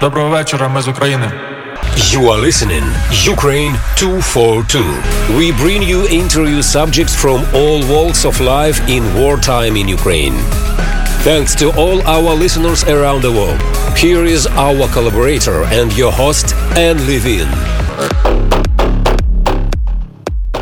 Доброго вечора, ми з України. You are listening Ukraine 242. We bring you interview subjects from all walks of life in wartime in Ukraine. Thanks to all our listeners around the world. Here is our collaborator and your host, Anne Levin.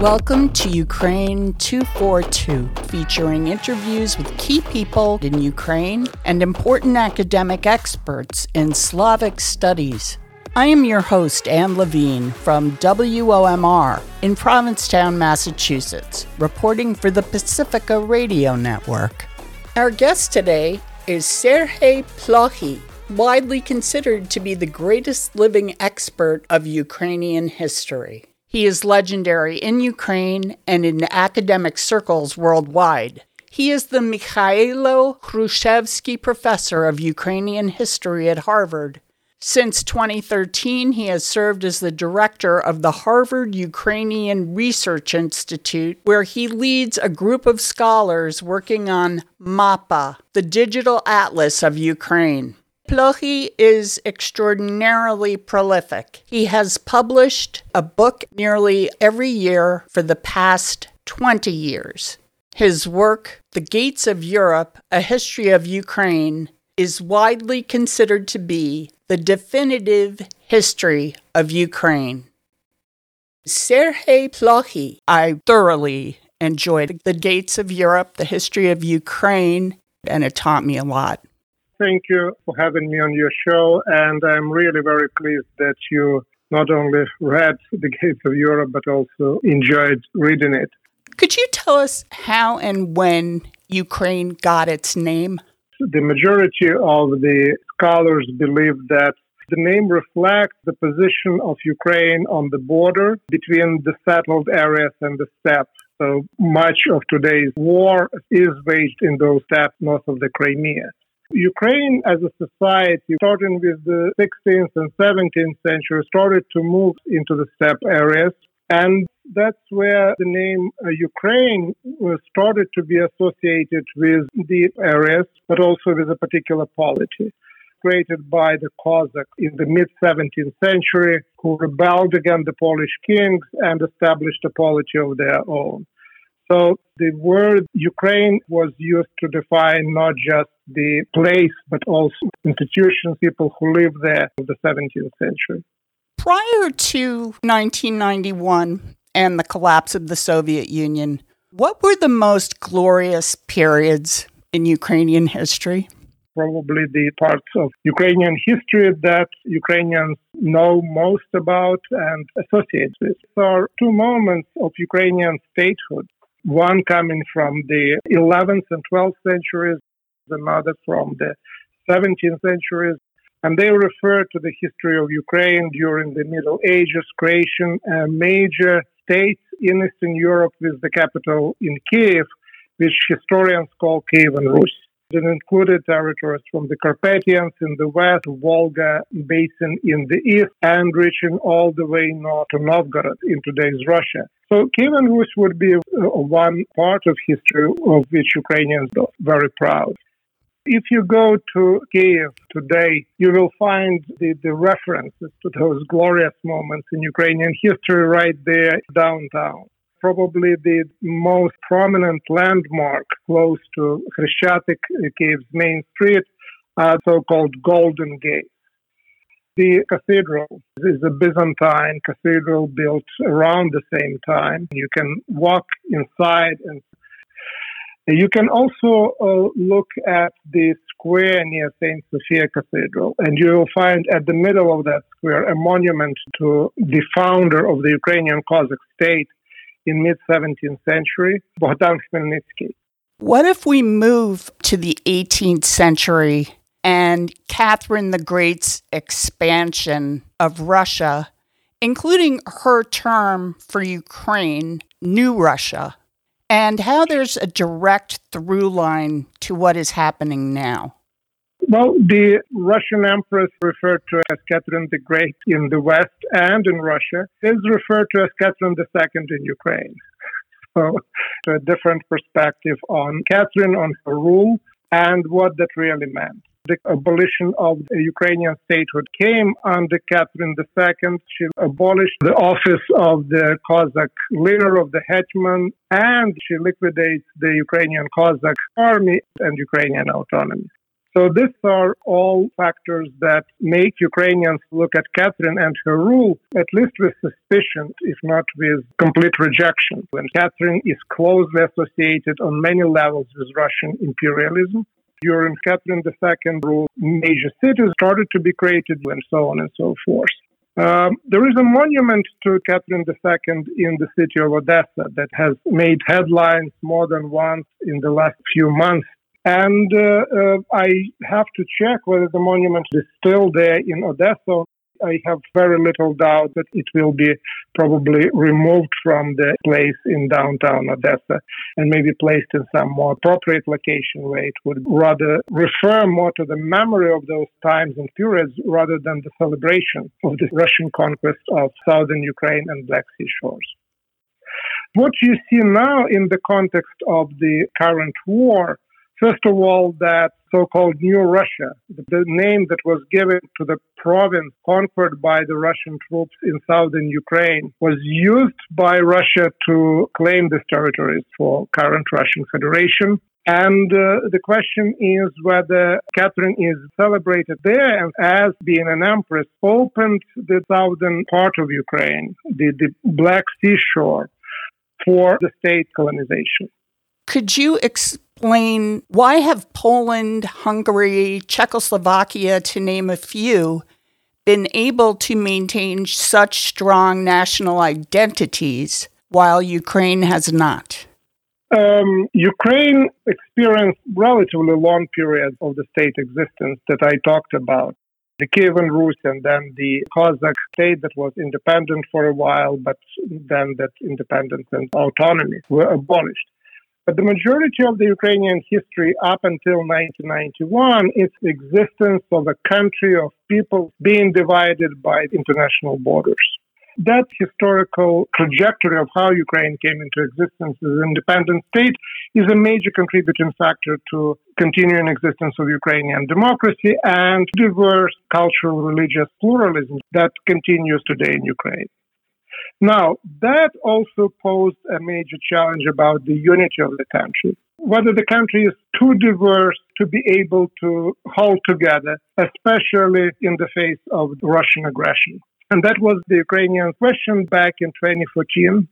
Welcome to Ukraine 242, featuring interviews with key people in Ukraine and important academic experts in Slavic studies. I am your host, Anne Levine, from WOMR in Provincetown, Massachusetts, reporting for the Pacifica Radio Network. Our guest today is Sergei Plokhy, widely considered to be the greatest living expert of Ukrainian history. He is legendary in Ukraine and in academic circles worldwide. He is the Mikhailo Hrushevsky Professor of Ukrainian History at Harvard. Since 2013, he has served as the director of the Harvard Ukrainian Research Institute, where he leads a group of scholars working on MAPA, the digital atlas of Ukraine. Plokhy is extraordinarily prolific. He has published a book nearly every year for the past 20 years. His work, The Gates of Europe A History of Ukraine, is widely considered to be the definitive history of Ukraine. Sergei Plokhy, I thoroughly enjoyed The Gates of Europe, The History of Ukraine, and it taught me a lot. Thank you for having me on your show, and I'm really very pleased that you not only read The Gates of Europe, but also enjoyed reading it. Could you tell us how and when Ukraine got its name? The majority of the scholars believe that the name reflects the position of Ukraine on the border between the settled areas and the steppe. So much of today's war is waged in those steppes north of the Crimea. Ukraine as a society, starting with the 16th and 17th century, started to move into the steppe areas. And that's where the name uh, Ukraine was started to be associated with the areas, but also with a particular polity created by the Cossacks in the mid 17th century, who rebelled against the Polish kings and established a polity of their own. So the word Ukraine was used to define not just the place, but also institutions, people who lived there in the 17th century. Prior to 1991 and the collapse of the Soviet Union, what were the most glorious periods in Ukrainian history? Probably the parts of Ukrainian history that Ukrainians know most about and associate with. There are two moments of Ukrainian statehood one coming from the 11th and 12th centuries, another from the 17th centuries. And they refer to the history of Ukraine during the Middle Ages, creation a major state in Eastern Europe with the capital in Kiev, which historians call Kievan Rus. It included territories from the Carpathians in the west, Volga basin in the east, and reaching all the way north to Novgorod in today's Russia. So Kievan Rus would be uh, one part of history of which Ukrainians are very proud. If you go to Kiev today, you will find the, the references to those glorious moments in Ukrainian history right there downtown probably the most prominent landmark close to Khreshchatyk Kiev's main street, uh, so-called Golden Gate. The cathedral is a Byzantine cathedral built around the same time. You can walk inside and you can also uh, look at the square near St. Sophia Cathedral, and you will find at the middle of that square a monument to the founder of the Ukrainian Cossack state, in mid 17th century, Bohdan Khmelnytsky. What if we move to the 18th century and Catherine the Great's expansion of Russia, including her term for Ukraine, New Russia, and how there's a direct through line to what is happening now? Well, the Russian empress referred to as Catherine the Great in the West and in Russia is referred to as Catherine II in Ukraine. So, a different perspective on Catherine, on her rule, and what that really meant. the abolition of the Ukrainian statehood came under Catherine II. She abolished the office of the Cossack leader of the hetman, and she liquidates the Ukrainian Cossack army and Ukrainian autonomy. So these are all factors that make Ukrainians look at Catherine and her rule at least with suspicion, if not with complete rejection. When Catherine is closely associated on many levels with Russian imperialism, during Catherine II rule, major cities started to be created and so on and so forth. Um, there is a monument to Catherine II in the city of Odessa that has made headlines more than once in the last few months. And uh, uh, I have to check whether the monument is still there in Odessa. I have very little doubt that it will be probably removed from the place in downtown Odessa and maybe placed in some more appropriate location where it would rather refer more to the memory of those times and periods rather than the celebration of the Russian conquest of southern Ukraine and Black Sea shores. What you see now in the context of the current war First of all, that so-called New Russia, the name that was given to the province conquered by the Russian troops in southern Ukraine, was used by Russia to claim these territories for current Russian Federation. And uh, the question is whether Catherine is celebrated there and as being an empress opened the southern part of Ukraine, the, the Black Sea shore, for the state colonization. Could you explain why have Poland, Hungary, Czechoslovakia, to name a few, been able to maintain such strong national identities while Ukraine has not? Um, Ukraine experienced relatively long periods of the state existence that I talked about. The Kievan Rus and then the Cossack state that was independent for a while, but then that independence and autonomy were abolished. But the majority of the Ukrainian history up until 1991 is the existence of a country of people being divided by international borders. That historical trajectory of how Ukraine came into existence as an independent state is a major contributing factor to continuing existence of Ukrainian democracy and diverse cultural religious pluralism that continues today in Ukraine. Now, that also posed a major challenge about the unity of the country. Whether the country is too diverse to be able to hold together, especially in the face of Russian aggression. And that was the Ukrainian question back in 2014.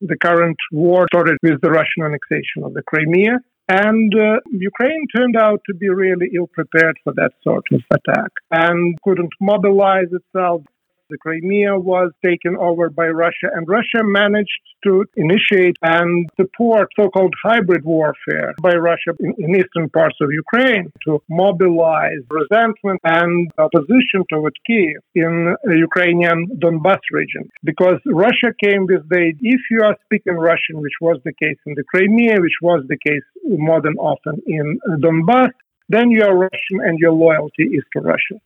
The current war started with the Russian annexation of the Crimea. And uh, Ukraine turned out to be really ill prepared for that sort of attack and couldn't mobilize itself, the Crimea was taken over by Russia, and Russia managed to initiate and support so-called hybrid warfare by Russia in, in eastern parts of Ukraine to mobilize resentment and opposition toward Kiev in the Ukrainian Donbas region. Because Russia came with the if you are speaking Russian, which was the case in the Crimea, which was the case more than often in Donbas, then you are Russian and your loyalty is to Russia.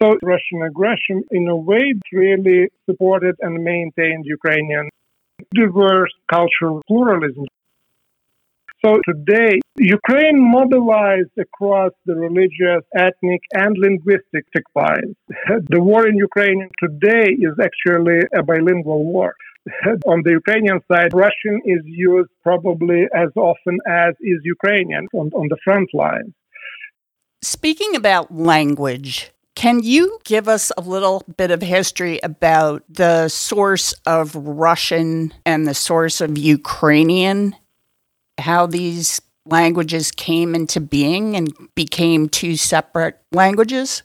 So Russian aggression, in a way, really supported and maintained Ukrainian diverse cultural pluralism. So today, Ukraine mobilized across the religious, ethnic, and linguistic lines. The war in Ukraine today is actually a bilingual war. On the Ukrainian side, Russian is used probably as often as is Ukrainian on, on the front line. Speaking about language, can you give us a little bit of history about the source of Russian and the source of Ukrainian? How these languages came into being and became two separate languages?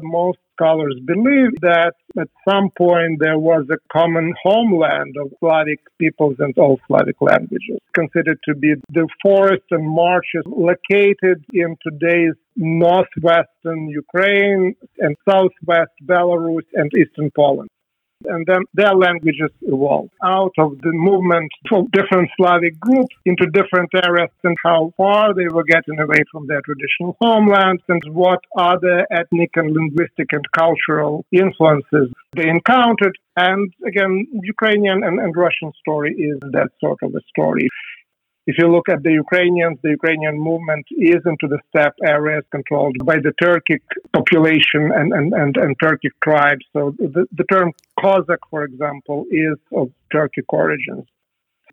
Most scholars believe that at some point there was a common homeland of Slavic peoples and all Slavic languages, considered to be the forests and marshes located in today's northwestern Ukraine and southwest Belarus and eastern Poland and then their languages evolved out of the movement of different Slavic groups into different areas and how far they were getting away from their traditional homelands and what other ethnic and linguistic and cultural influences they encountered. And again, Ukrainian and, and Russian story is that sort of a story. If you look at the Ukrainians, the Ukrainian movement is into the steppe areas controlled by the Turkic population and, and, and, and Turkic tribes. So the, the term Cossack, for example, is of Turkic origins.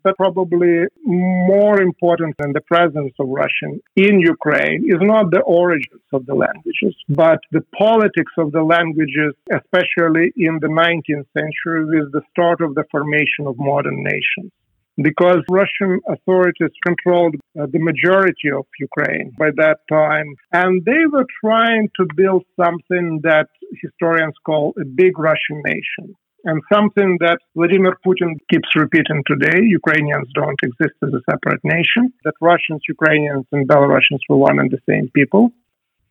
But probably more important than the presence of Russian in Ukraine is not the origins of the languages, but the politics of the languages, especially in the 19th century with the start of the formation of modern nations because Russian authorities controlled uh, the majority of Ukraine by that time. And they were trying to build something that historians call a big Russian nation. And something that Vladimir Putin keeps repeating today Ukrainians don't exist as a separate nation, that Russians, Ukrainians, and Belarusians were one and the same people.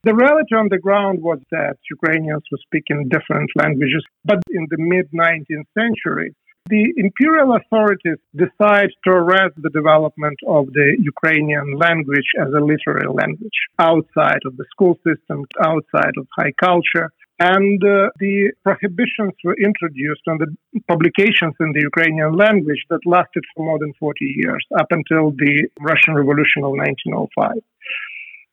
The reality on the ground was that Ukrainians were speaking different languages, but in the mid 19th century, the imperial authorities decide to arrest the development of the Ukrainian language as a literary language outside of the school system, outside of high culture. And uh, the prohibitions were introduced on the publications in the Ukrainian language that lasted for more than 40 years, up until the Russian Revolution of 1905.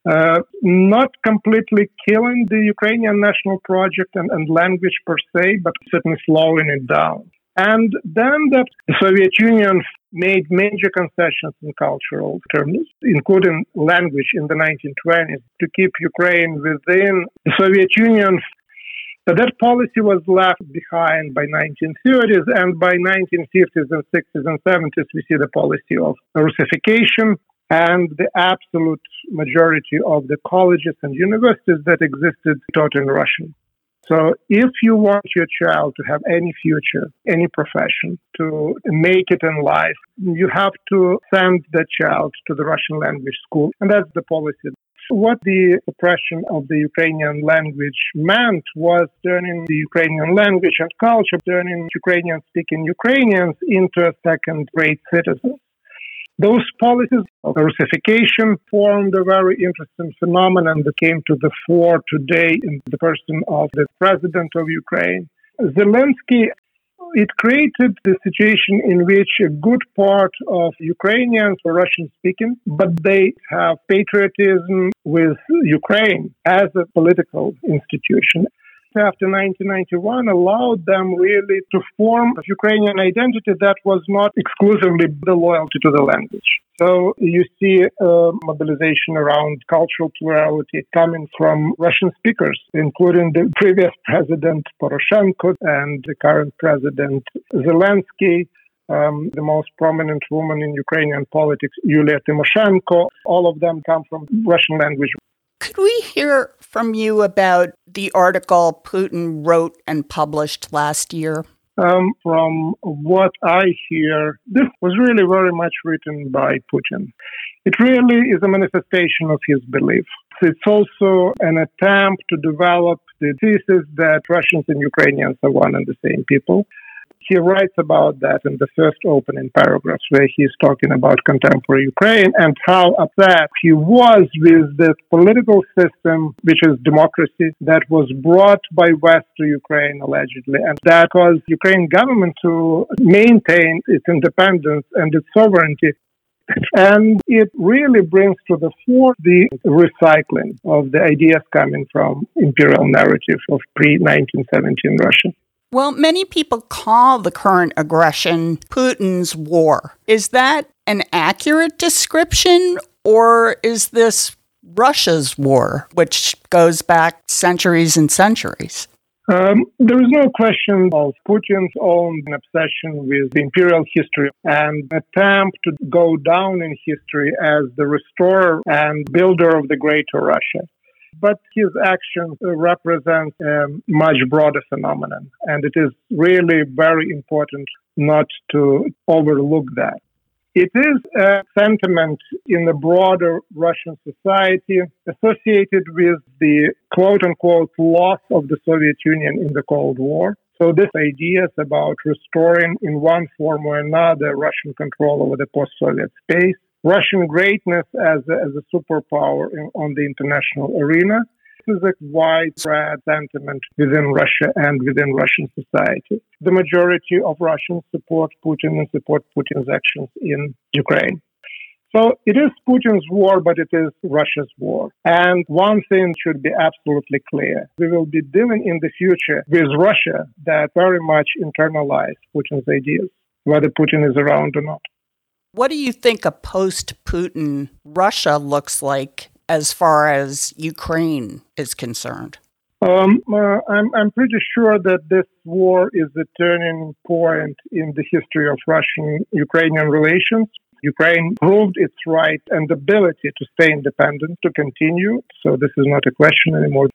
Uh, not completely killing the Ukrainian national project and, and language per se, but certainly slowing it down. And then the Soviet Union made major concessions in cultural terms, including language in the 1920s, to keep Ukraine within the Soviet Union. But that policy was left behind by 1930s, and by 1950s and 60s and 70s, we see the policy of Russification, and the absolute majority of the colleges and universities that existed taught in Russian. So if you want your child to have any future, any profession, to make it in life, you have to send the child to the Russian language school. And that's the policy. What the oppression of the Ukrainian language meant was turning the Ukrainian language and culture, turning Ukrainian speaking Ukrainians into a second rate citizens. Those policies of Russification formed a very interesting phenomenon that came to the fore today in the person of the president of Ukraine. Zelensky it created the situation in which a good part of Ukrainians are Russian speaking, but they have patriotism with Ukraine as a political institution after 1991 allowed them really to form a Ukrainian identity that was not exclusively the loyalty to the language. So you see a mobilization around cultural plurality coming from Russian speakers, including the previous president Poroshenko and the current president Zelensky. Um, the most prominent woman in Ukrainian politics, Yulia Tymoshenko. All of them come from Russian language could we hear from you about the article Putin wrote and published last year? Um, from what I hear, this was really very much written by Putin. It really is a manifestation of his belief. It's also an attempt to develop the thesis that Russians and Ukrainians are one and the same people he writes about that in the first opening paragraphs where he's talking about contemporary Ukraine and how upset he was with the political system, which is democracy, that was brought by West to Ukraine allegedly, and that caused Ukraine government to maintain its independence and its sovereignty and it really brings to the fore the recycling of the ideas coming from imperial narrative of pre-1917 Russia. Well, many people call the current aggression Putin's war. Is that an accurate description, or is this Russia's war, which goes back centuries and centuries? Um, there is no question of Putin's own obsession with imperial history and attempt to go down in history as the restorer and builder of the greater Russia but his actions uh, represent a much broader phenomenon. And it is really very important not to overlook that. It is a sentiment in the broader Russian society associated with the quote unquote loss of the Soviet Union in the Cold War. So this ideas about restoring in one form or another Russian control over the post-Soviet space Russian greatness as a, as a superpower in, on the international arena. This is a widespread sentiment within Russia and within Russian society. The majority of Russians support Putin and support Putin's actions in Ukraine. So it is Putin's war, but it is Russia's war. And one thing should be absolutely clear. We will be dealing in the future with Russia that very much internalized Putin's ideas, whether Putin is around or not. What do you think a post Putin Russia looks like as far as Ukraine is concerned? Um, uh, I'm, I'm pretty sure that this war is a turning point in the history of Russian Ukrainian relations. Ukraine proved its right and ability to stay independent, to continue. So this is not a question anymore.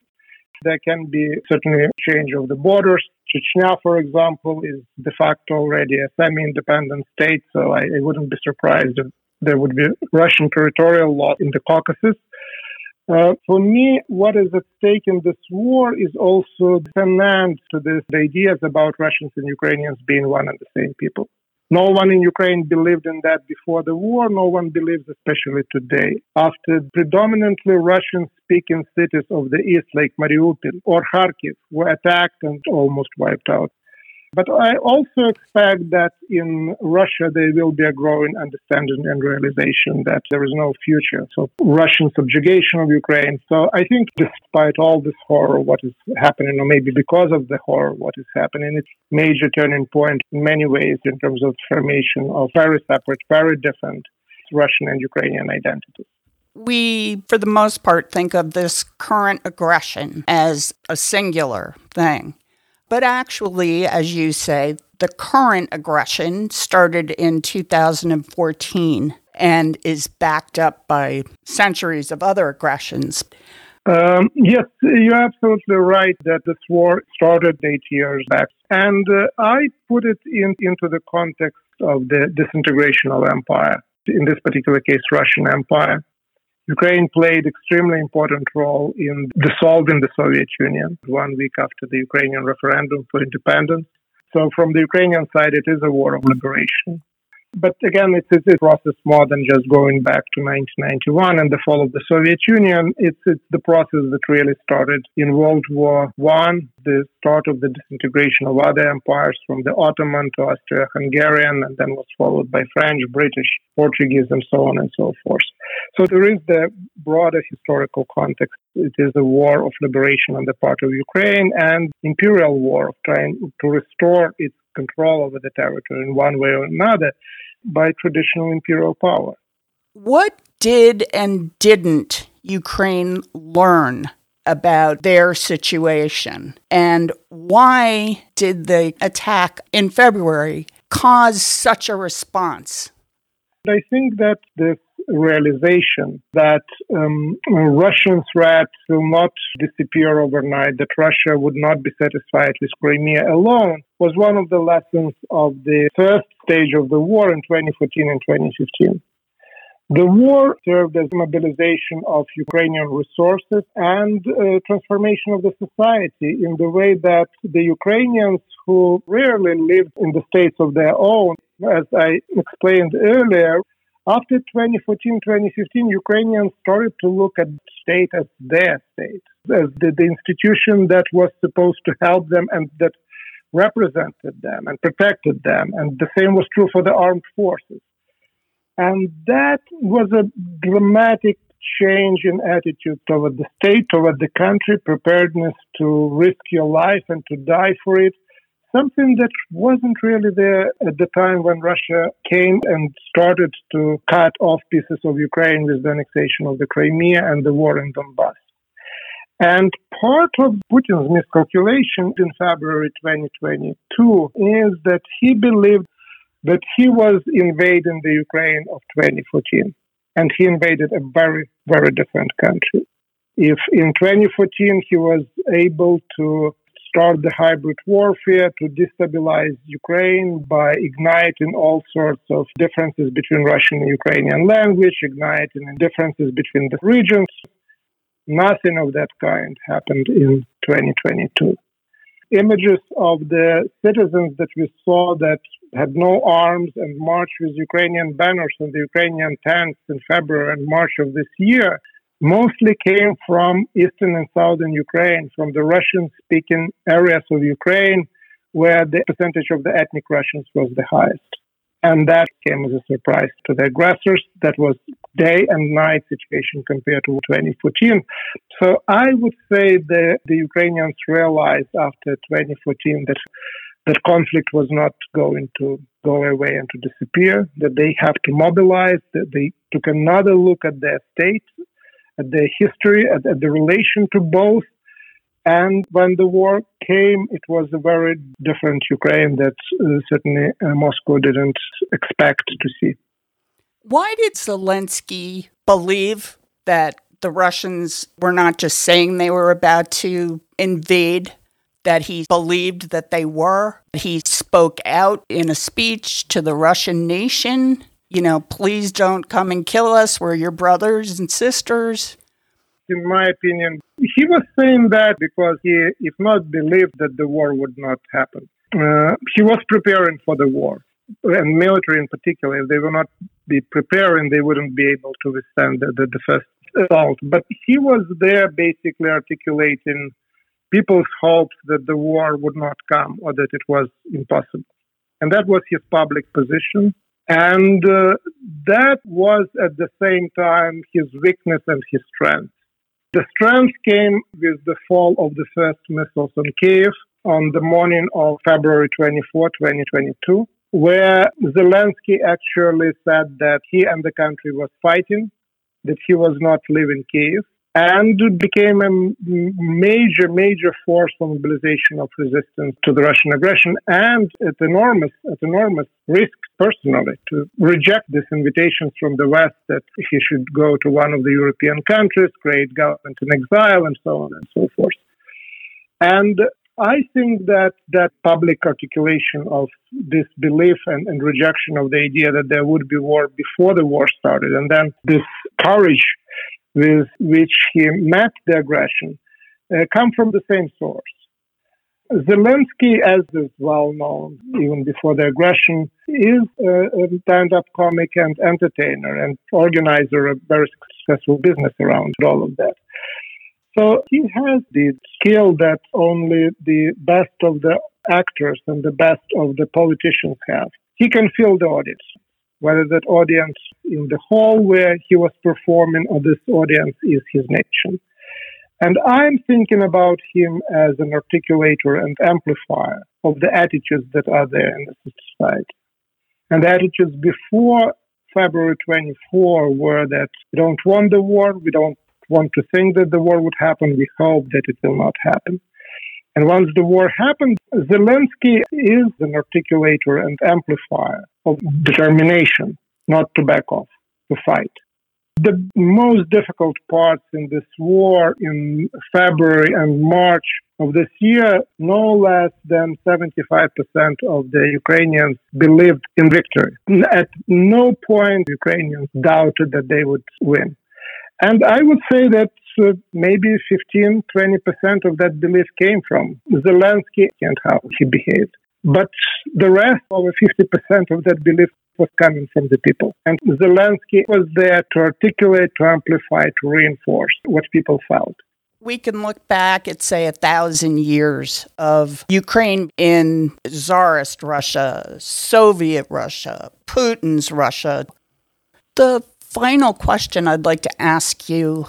There can be certainly a change of the borders. Chechnya, for example, is de facto already a semi-independent state, so I, I wouldn't be surprised if there would be Russian territorial law in the Caucasus. Uh, for me, what is at stake in this war is also the end to these ideas about Russians and Ukrainians being one and the same people. No one in Ukraine believed in that before the war. No one believes, especially today. After predominantly Russian speaking cities of the east, like Mariupol or Kharkiv, were attacked and almost wiped out. But I also expect that in Russia there will be a growing understanding and realization that there is no future. So Russian subjugation of Ukraine. So I think despite all this horror, what is happening, or maybe because of the horror, what is happening, it's major turning point in many ways in terms of formation of very separate, very different Russian and Ukrainian identities we, for the most part, think of this current aggression as a singular thing. But actually, as you say, the current aggression started in 2014 and is backed up by centuries of other aggressions. Um, yes, you're absolutely right that this war started eight years back. And uh, I put it in, into the context of the disintegration of empire, in this particular case, Russian Empire. Ukraine played extremely important role in dissolving the Soviet Union one week after the Ukrainian referendum for independence. So from the Ukrainian side, it is a war of liberation. But again, it's, it's a process more than just going back to 1991 and the fall of the Soviet Union. It's, it's the process that really started in World War One, the start of the disintegration of other empires from the Ottoman to Austro-Hungarian, and then was followed by French, British, Portuguese, and so on and so forth. So there is the broader historical context. It is a war of liberation on the part of Ukraine and imperial war of trying to restore its control over the territory in one way or another by traditional imperial power. What did and didn't Ukraine learn about their situation? And why did the attack in February cause such a response? I think that this realization that um, Russian threat will not disappear overnight, that Russia would not be satisfied with Crimea alone, was one of the lessons of the first stage of the war in 2014 and 2015. The war served as mobilization of Ukrainian resources and uh, transformation of the society in the way that the Ukrainians who rarely lived in the states of their own, as I explained earlier, after 2014, 2015, Ukrainians started to look at state as their state, as the, the institution that was supposed to help them and that represented them and protected them. And the same was true for the armed forces. And that was a dramatic change in attitude toward the state, toward the country, preparedness to risk your life and to die for it something that wasn't really there at the time when Russia came and started to cut off pieces of Ukraine with the annexation of the Crimea and the war in Donbass. And part of Putin's miscalculation in February 2022 is that he believed that he was invading the Ukraine of 2014. And he invaded a very, very different country. If in 2014 he was able to start the hybrid warfare to destabilize Ukraine by igniting all sorts of differences between Russian and Ukrainian language, igniting the differences between the regions. Nothing of that kind happened in 2022. Images of the citizens that we saw that had no arms and marched with Ukrainian banners and the Ukrainian tanks in February and March of this year mostly came from eastern and southern Ukraine, from the Russian speaking areas of Ukraine, where the percentage of the ethnic Russians was the highest. And that came as a surprise to the aggressors. That was day and night situation compared to 2014. So I would say that the Ukrainians realized after 2014 that that conflict was not going to go away and to disappear, that they have to mobilize, that they took another look at their state, at their history, at, at the relation to both. And when the war came, it was a very different Ukraine that uh, certainly uh, Moscow didn't expect to see. Why did Zelensky believe that the Russians were not just saying they were about to invade, that he believed that they were? He spoke out in a speech to the Russian nation, you know, please don't come and kill us, we're your brothers and sisters. In my opinion, he was saying that because he, if not, believed that the war would not happen. Uh, he was preparing for the war and military in particular, if they will not be preparing, they wouldn't be able to withstand the, the, the first assault. But he was there basically articulating people's hopes that the war would not come or that it was impossible. And that was his public position. And uh, that was at the same time his weakness and his strength. The strength came with the fall of the first missiles on Kiev on the morning of February 24, 2022 where Zelensky actually said that he and the country was fighting, that he was not leaving Kiev, and became a major, major force for mobilization of resistance to the Russian aggression and at enormous, at enormous risk personally to reject these invitations from the West that he should go to one of the European countries, create government in exile, and so on and so forth. And I think that that public articulation of this belief and, and, rejection of the idea that there would be war before the war started, and then this courage with which he met the aggression, uh, come from the same source. Zelensky, as is well known even before the aggression, is a, a stand up comic and entertainer and organizer of very successful business around all of that. So he has the skill that only the best of the actors and the best of the politicians have. He can fill the audience, whether that audience in the hall where he was performing or this audience is his nation. And I'm thinking about him as an articulator and amplifier of the attitudes that are there in the society. And the attitudes before February 24 were that we don't want the war, we don't want to think that the war would happen. We hope that it will not happen. And once the war happened, Zelensky is an articulator and amplifier of determination not to back off, to fight. The most difficult parts in this war in February and March of this year, no less than 75% of the Ukrainians believed in victory. At no point Ukrainians doubted that they would win. And I would say that uh, maybe 15, 20% of that belief came from Zelensky and how he behaved. But the rest, over 50% of that belief was coming from the people. And Zelensky was there to articulate, to amplify, to reinforce what people felt. We can look back at, say, a thousand years of Ukraine in Tsarist Russia, Soviet Russia, Putin's Russia. The final question I'd like to ask you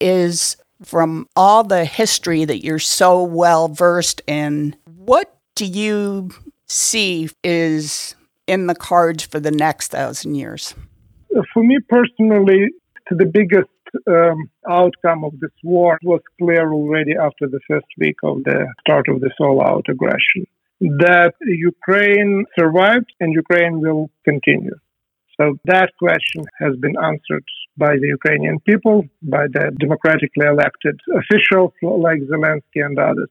is from all the history that you're so well versed in, what do you see is in the cards for the next thousand years? For me personally, the biggest um, outcome of this war was clear already after the first week of the start of this all out aggression that Ukraine survived and Ukraine will continue. So that question has been answered by the Ukrainian people, by the democratically elected officials like Zelensky and others.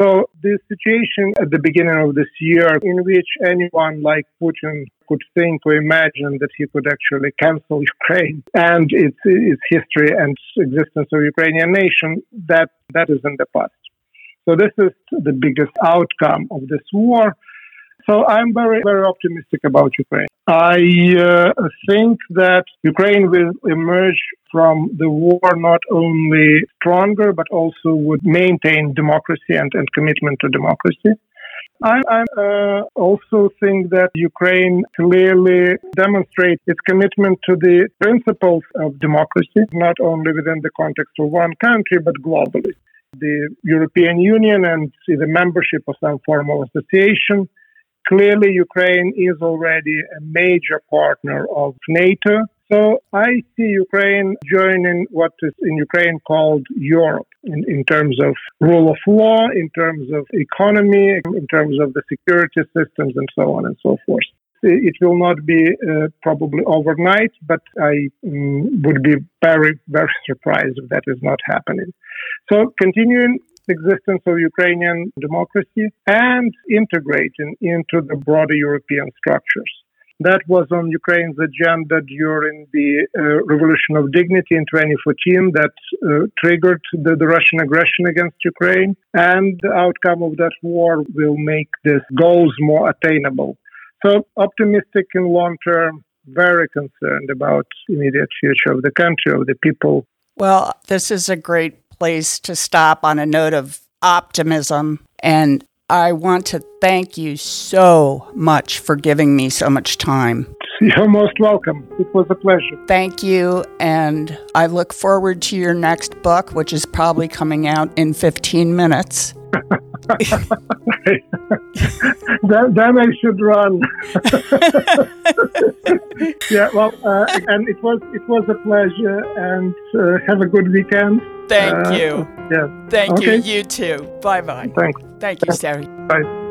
So the situation at the beginning of this year in which anyone like Putin could think or imagine that he could actually cancel Ukraine and its, its history and existence of Ukrainian nation, that, that is in the past. So this is the biggest outcome of this war. So I'm very, very optimistic about Ukraine. I uh, think that Ukraine will emerge from the war not only stronger, but also would maintain democracy and, and commitment to democracy. I, I uh, also think that Ukraine clearly demonstrates its commitment to the principles of democracy, not only within the context of one country, but globally. The European Union and the membership of some formal association. Clearly, Ukraine is already a major partner of NATO so I see Ukraine joining what is in Ukraine called Europe in, in terms of rule of law, in terms of economy, in terms of the security systems, and so on and so forth. It will not be uh, probably overnight, but I um, would be very, very surprised if that is not happening. So continuing existence of Ukrainian democracy and integrating into the broader European structures. That was on Ukraine's agenda during the uh, Revolution of Dignity in 2014 that uh, triggered the, the, Russian aggression against Ukraine. And the outcome of that war will make these goals more attainable. So optimistic in long term, very concerned about immediate future of the country, of the people. Well, this is a great place to stop on a note of optimism and I want to thank you so much for giving me so much time. You're most welcome. It was a pleasure. Thank you. And I look forward to your next book, which is probably coming out in 15 minutes. then, then I should run. yeah, well, uh, and it was it was a pleasure, and uh, have a good weekend. Thank uh, you. Yeah. Thank okay. you. You too. Bye bye. Thanks. Thank you, Sari. Bye.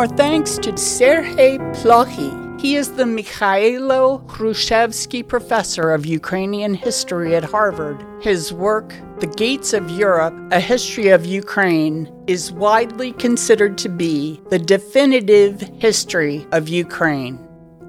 Our thanks to Sergei Plokhy. He is the Mikhailo Hrushevsky Professor of Ukrainian History at Harvard. His work, The Gates of Europe A History of Ukraine, is widely considered to be the definitive history of Ukraine.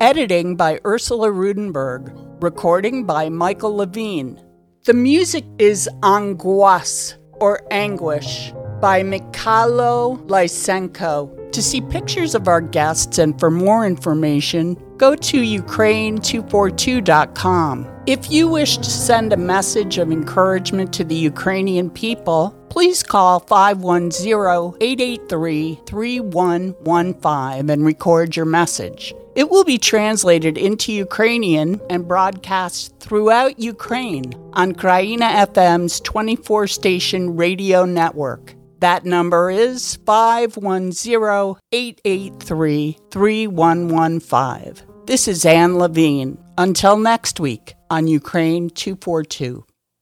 Editing by Ursula Rudenberg. Recording by Michael Levine. The music is Angoisse, or Anguish, by Mikhailo Lysenko. To see pictures of our guests and for more information, go to Ukraine242.com. If you wish to send a message of encouragement to the Ukrainian people, please call 510 883 3115 and record your message. It will be translated into Ukrainian and broadcast throughout Ukraine on Kraina FM's 24 station radio network. That number is 510 883 3115. This is Anne Levine. Until next week on Ukraine 242.